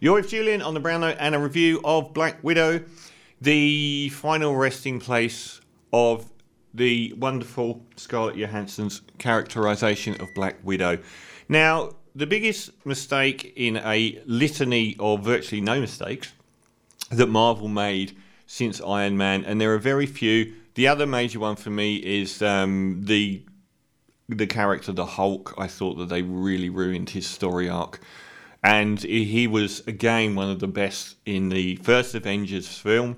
You're with Julian on the Brown Note and a review of Black Widow, the final resting place of the wonderful Scarlett Johansson's characterization of Black Widow. Now, the biggest mistake in a litany of virtually no mistakes that Marvel made since Iron Man, and there are very few. The other major one for me is um, the the character, the Hulk. I thought that they really ruined his story arc, and he was again one of the best in the first Avengers film.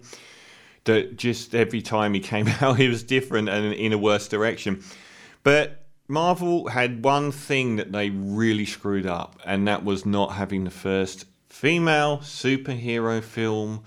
That just every time he came out, he was different and in a worse direction. But Marvel had one thing that they really screwed up, and that was not having the first female superhero film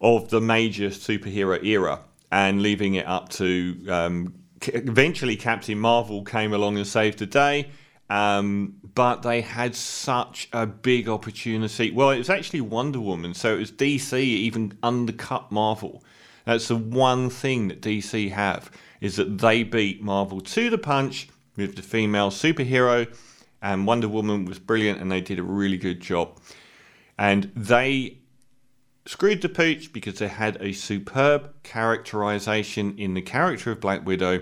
of the major superhero era and leaving it up to um, eventually Captain Marvel came along and saved the day. Um, but they had such a big opportunity. Well, it was actually Wonder Woman, so it was DC even undercut Marvel. That's the one thing that DC have is that they beat Marvel to the punch with the female superhero, and Wonder Woman was brilliant, and they did a really good job. And they screwed the pooch because they had a superb characterization in the character of Black Widow,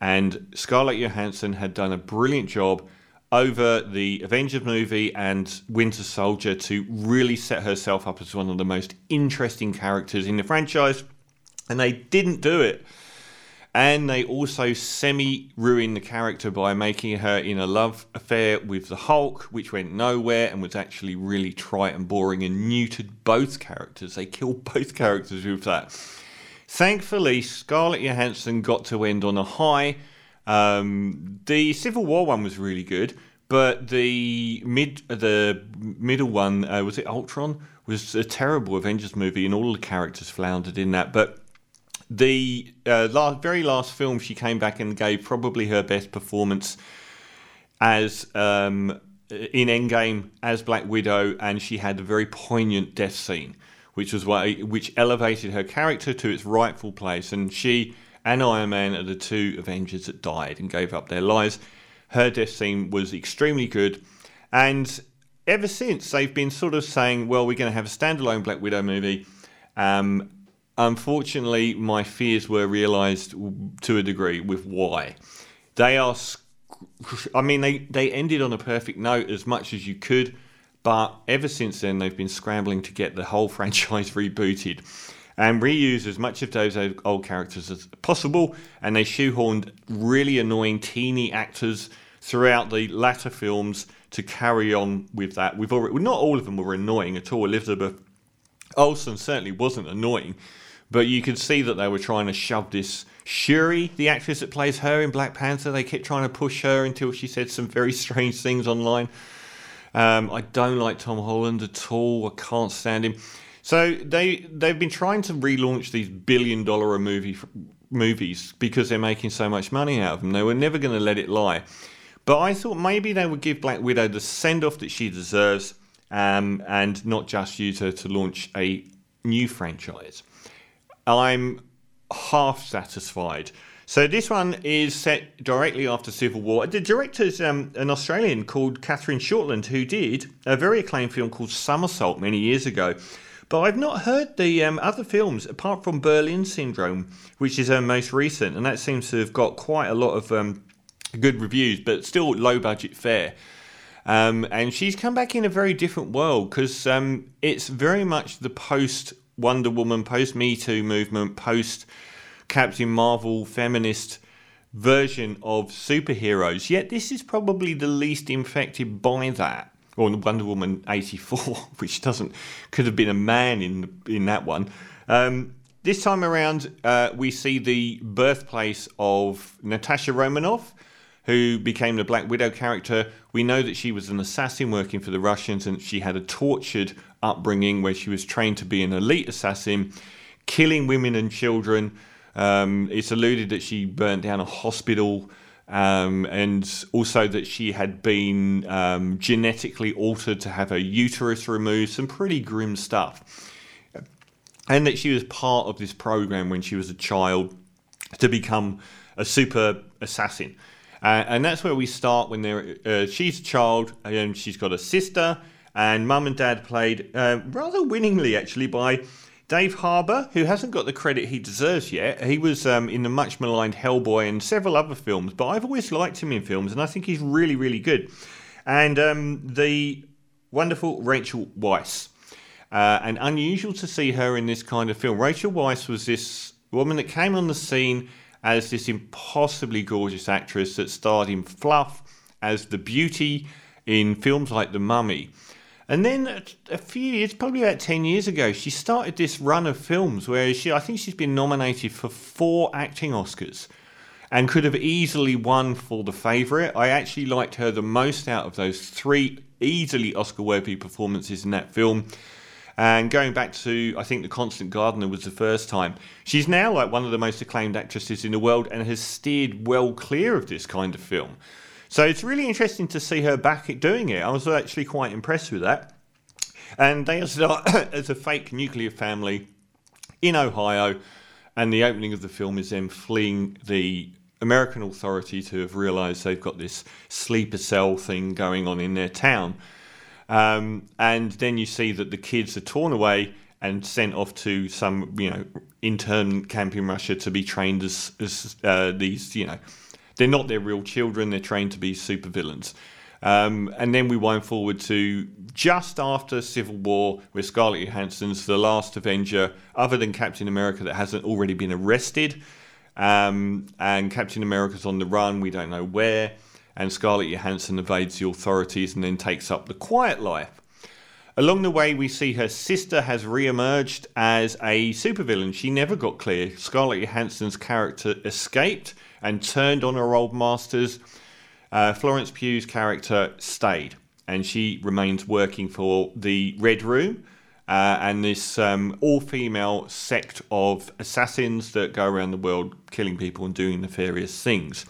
and Scarlett Johansson had done a brilliant job over the Avengers movie and Winter Soldier to really set herself up as one of the most interesting characters in the franchise, and they didn't do it. And they also semi ruined the character by making her in a love affair with the Hulk, which went nowhere and was actually really trite and boring and neutered both characters. They killed both characters with that. Thankfully, Scarlett Johansson got to end on a high. Um, the Civil War one was really good, but the mid the middle one uh, was it Ultron was a terrible Avengers movie, and all the characters floundered in that. But the uh, last, very last film, she came back and gave probably her best performance as um, in Endgame as Black Widow, and she had a very poignant death scene, which was why, which elevated her character to its rightful place. And she and Iron Man are the two Avengers that died and gave up their lives. Her death scene was extremely good, and ever since they've been sort of saying, "Well, we're going to have a standalone Black Widow movie." Um, unfortunately, my fears were realised to a degree with why. They are, I mean, they, they ended on a perfect note as much as you could, but ever since then, they've been scrambling to get the whole franchise rebooted and reuse as much of those old characters as possible. And they shoehorned really annoying teeny actors throughout the latter films to carry on with that. We've already, not all of them were annoying at all. Elizabeth Olsen certainly wasn't annoying, but you could see that they were trying to shove this. Shuri, the actress that plays her in Black Panther, they kept trying to push her until she said some very strange things online. Um, I don't like Tom Holland at all. I can't stand him. So they they've been trying to relaunch these billion dollar a movie movies because they're making so much money out of them. They were never going to let it lie. But I thought maybe they would give Black Widow the send off that she deserves, um, and not just use her to launch a new franchise. I'm half satisfied. So this one is set directly after Civil War. The director's um, an Australian called Catherine Shortland, who did a very acclaimed film called Somersault many years ago. But I've not heard the um, other films apart from Berlin Syndrome, which is her most recent, and that seems to have got quite a lot of um, good reviews, but still low budget fare. Um, and she's come back in a very different world because um, it's very much the post Wonder Woman, post Me Too movement, post Captain Marvel feminist version of superheroes. Yet this is probably the least infected by that. Or Wonder Woman eighty four, which doesn't could have been a man in in that one. Um, this time around, uh, we see the birthplace of Natasha Romanoff, who became the Black Widow character. We know that she was an assassin working for the Russians and she had a tortured upbringing where she was trained to be an elite assassin, killing women and children. Um, it's alluded that she burnt down a hospital. Um, and also that she had been um, genetically altered to have her uterus removed, some pretty grim stuff. And that she was part of this program when she was a child to become a super assassin. Uh, and that's where we start when they're, uh, she's a child, and she's got a sister and Mum and Dad played uh, rather winningly, actually, by Dave Harbour, who hasn't got the credit he deserves yet. He was um, in the much maligned Hellboy and several other films, but I've always liked him in films, and I think he's really, really good. And um, the wonderful Rachel Weisz. Uh, and unusual to see her in this kind of film. Rachel Weisz was this woman that came on the scene as this impossibly gorgeous actress that starred in Fluff as the beauty in films like The Mummy. And then a few years, probably about 10 years ago, she started this run of films where she, I think she's been nominated for four acting Oscars and could have easily won for The Favourite. I actually liked her the most out of those three easily Oscar worthy performances in that film. And going back to, I think The Constant Gardener was the first time. She's now like one of the most acclaimed actresses in the world and has steered well clear of this kind of film. So it's really interesting to see her back at doing it. I was actually quite impressed with that. And they start as a fake nuclear family in Ohio, and the opening of the film is them fleeing the American authorities who have realised they've got this sleeper cell thing going on in their town. Um, and then you see that the kids are torn away and sent off to some, you know, intern camp in Russia to be trained as, as uh, these, you know, they're not their real children. They're trained to be supervillains. Um, and then we wind forward to just after Civil War, where Scarlett Johansson's the last Avenger, other than Captain America, that hasn't already been arrested. Um, and Captain America's on the run. We don't know where and Scarlett Johansson evades the authorities and then takes up the quiet life. Along the way, we see her sister has re emerged as a supervillain. She never got clear. Scarlett Johansson's character escaped and turned on her old masters. Uh, Florence Pugh's character stayed, and she remains working for the Red Room. Uh, and this um, all female sect of assassins that go around the world killing people and doing nefarious things.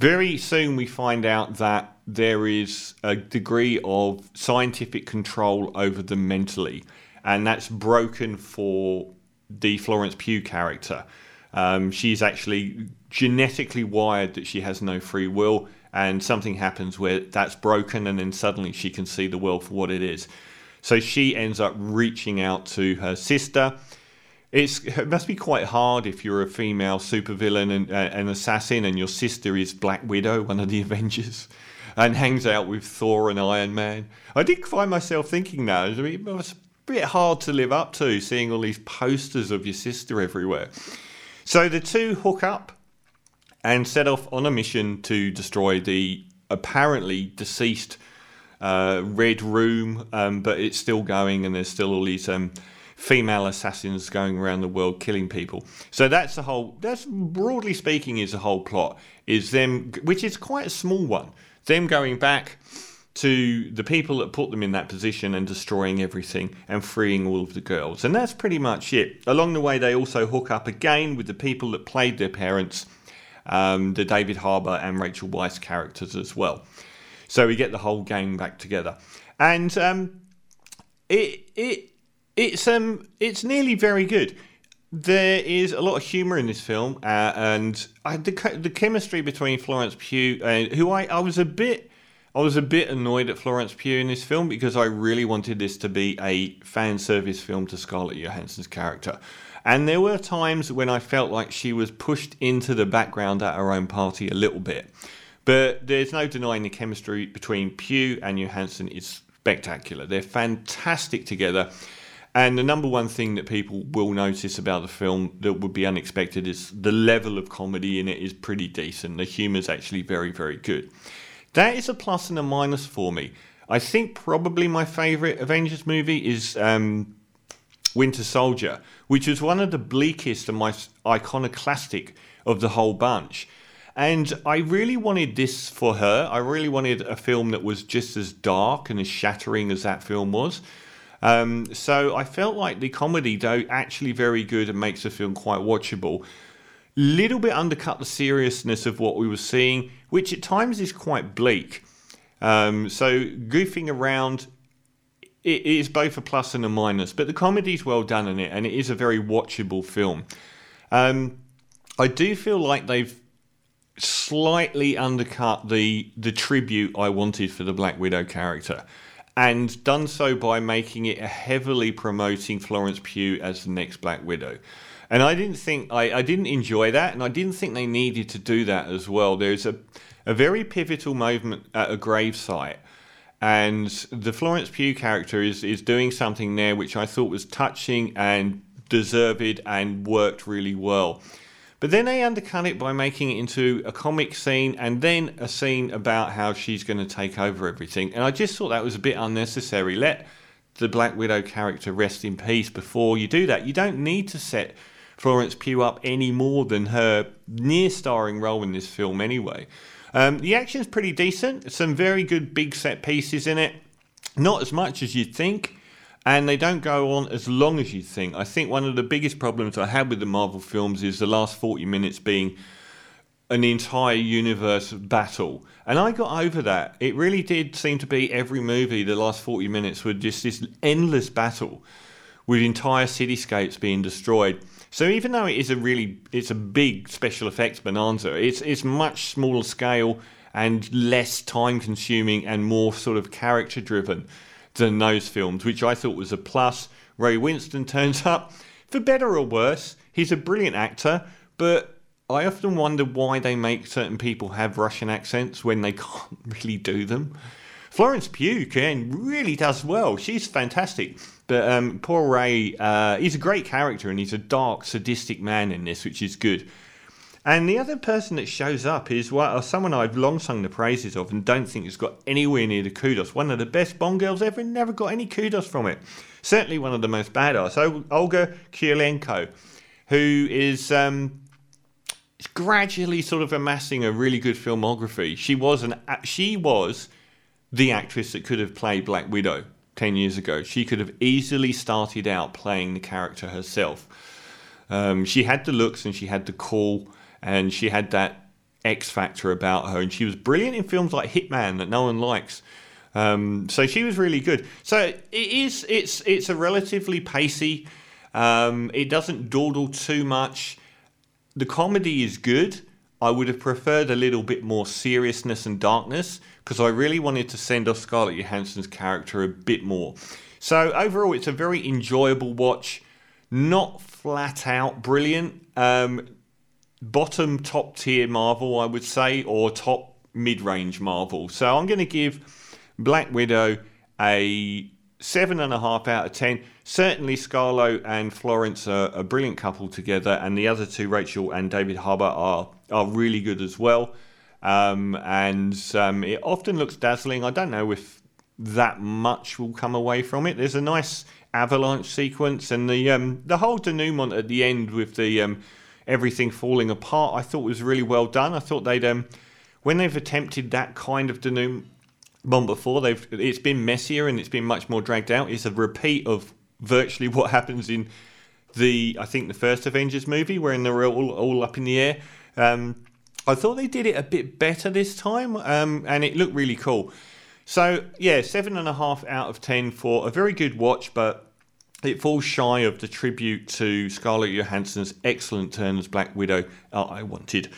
Very soon, we find out that there is a degree of scientific control over them mentally, and that's broken for the Florence Pugh character. Um, she's actually genetically wired that she has no free will, and something happens where that's broken, and then suddenly she can see the world for what it is. So she ends up reaching out to her sister it's, it must be quite hard if you're a female supervillain and uh, an assassin, and your sister is Black Widow, one of the Avengers, and hangs out with Thor and Iron Man. I did find myself thinking now, it was a bit hard to live up to, seeing all these posters of your sister everywhere. So the two hook up and set off on a mission to destroy the apparently deceased uh, Red Room, um, but it's still going, and there's still all these. Um, female assassins going around the world killing people. So that's the whole. That's broadly speaking is the whole plot. Is them, which is quite a small one. Them going back to the people that put them in that position and destroying everything and freeing all of the girls. And that's pretty much it. Along the way, they also hook up again with the people that played their parents, um, the David Harbour and Rachel Weisz characters as well. So we get the whole gang back together. And um, it, it it's um, it's nearly very good. There is a lot of humour in this film, uh, and I, the the chemistry between Florence Pugh, and who I, I was a bit. I was a bit annoyed at Florence Pugh in this film because I really wanted this to be a fan service film to Scarlett Johansson's character. And there were times when I felt like she was pushed into the background at her own party a little bit. But there's no denying the chemistry between Pugh and Johansson is spectacular. They're fantastic together. And the number one thing that people will notice about the film that would be unexpected is the level of comedy in it is pretty decent. The humour is actually very, very good. That is a plus and a minus for me. I think probably my favourite Avengers movie is um, Winter Soldier, which was one of the bleakest and most iconoclastic of the whole bunch. And I really wanted this for her. I really wanted a film that was just as dark and as shattering as that film was. Um, so I felt like the comedy, though actually very good and makes the film quite watchable, little bit undercut the seriousness of what we were seeing, which at times is quite bleak. Um, so goofing around it is both a plus and a minus, but the comedy is well done in it, and it is a very watchable film. Um, I do feel like they've slightly undercut the the tribute I wanted for the Black Widow character and done so by making it a heavily promoting Florence Pugh as the next Black Widow. And I didn't think I, I didn't enjoy that, and I didn't think they needed to do that as well. There's a a very pivotal moment at a gravesite, and the Florence Pugh character is is doing something there which I thought was touching and deserved and worked really well. But then they undercut it by making it into a comic scene and then a scene about how she's going to take over everything. And I just thought that was a bit unnecessary. Let the Black Widow character rest in peace before you do that. You don't need to set Florence Pugh up any more than her near starring role in this film anyway. Um, the action's pretty decent. Some very good big set pieces in it. Not as much as you'd think, and they don't go on as long as you'd think. I think one of the biggest problems I had with the Marvel films is the last 40 minutes being an entire universe battle. And I got over that. It really did seem to be every movie, the last 40 minutes were just this endless battle with entire cityscapes being destroyed. So even though it is a really it's a big special effects bonanza, it's it's much smaller scale and less time consuming and more sort of character driven than those films, which I thought was a plus. Ray Winstone turns up for better or worse. He's a brilliant actor, but I often wonder why they make certain people have Russian accents when they can't really do them. Florence Pugh can really does well. She's fantastic. But um, poor Ray, uh, he's a great character and he's a dark, sadistic man in this, which is good. And the other person that shows up is well, someone I've long sung the praises of and don't think has got anywhere near the kudos. One of the best Bond girls ever, and never got any kudos from it. Certainly one of the most badass. Olga Kurylenko, who is um, gradually sort of amassing a really good filmography. She was an she was the actress that could have played Black Widow 10 years ago. She could have easily started out playing the character herself. Um, she had the looks and she had the call and she had that X factor about her. And she was brilliant in films like Hitman that no one likes. Um, so she was really good. So it is. It's it's a relatively pacey. Um, it doesn't dawdle too much. The comedy is good. I would have preferred a little bit more seriousness and darkness because I really wanted to send off Scarlett Johansson's character a bit more. So overall, it's a very enjoyable watch. Not flat out brilliant. Um, bottom top tier Marvel, I would say, or top mid range Marvel. So I'm going to give Black Widow a seven and a half out of ten. Certainly, Scarlo and Florence are a brilliant couple together, and the other two, Rachel and David Harbour, are are really good as well. Um, and um, it often looks dazzling. I don't know if that much will come away from it. There's a nice avalanche sequence, and the um, the whole denouement at the end with the um, everything falling apart. I thought was really well done. I thought they'd um, when they've attempted that kind of denouement before, they've it's been messier and it's been much more dragged out. It's a repeat of virtually what happens in the I think the first Avengers movie, wherein they're all all up in the air. Um, I thought they did it a bit better this time, um, and it looked really cool. So yeah, seven and a half out of ten for a very good watch, but it falls shy of the tribute to Scarlett Johansson's excellent turn as Black Widow uh, I wanted.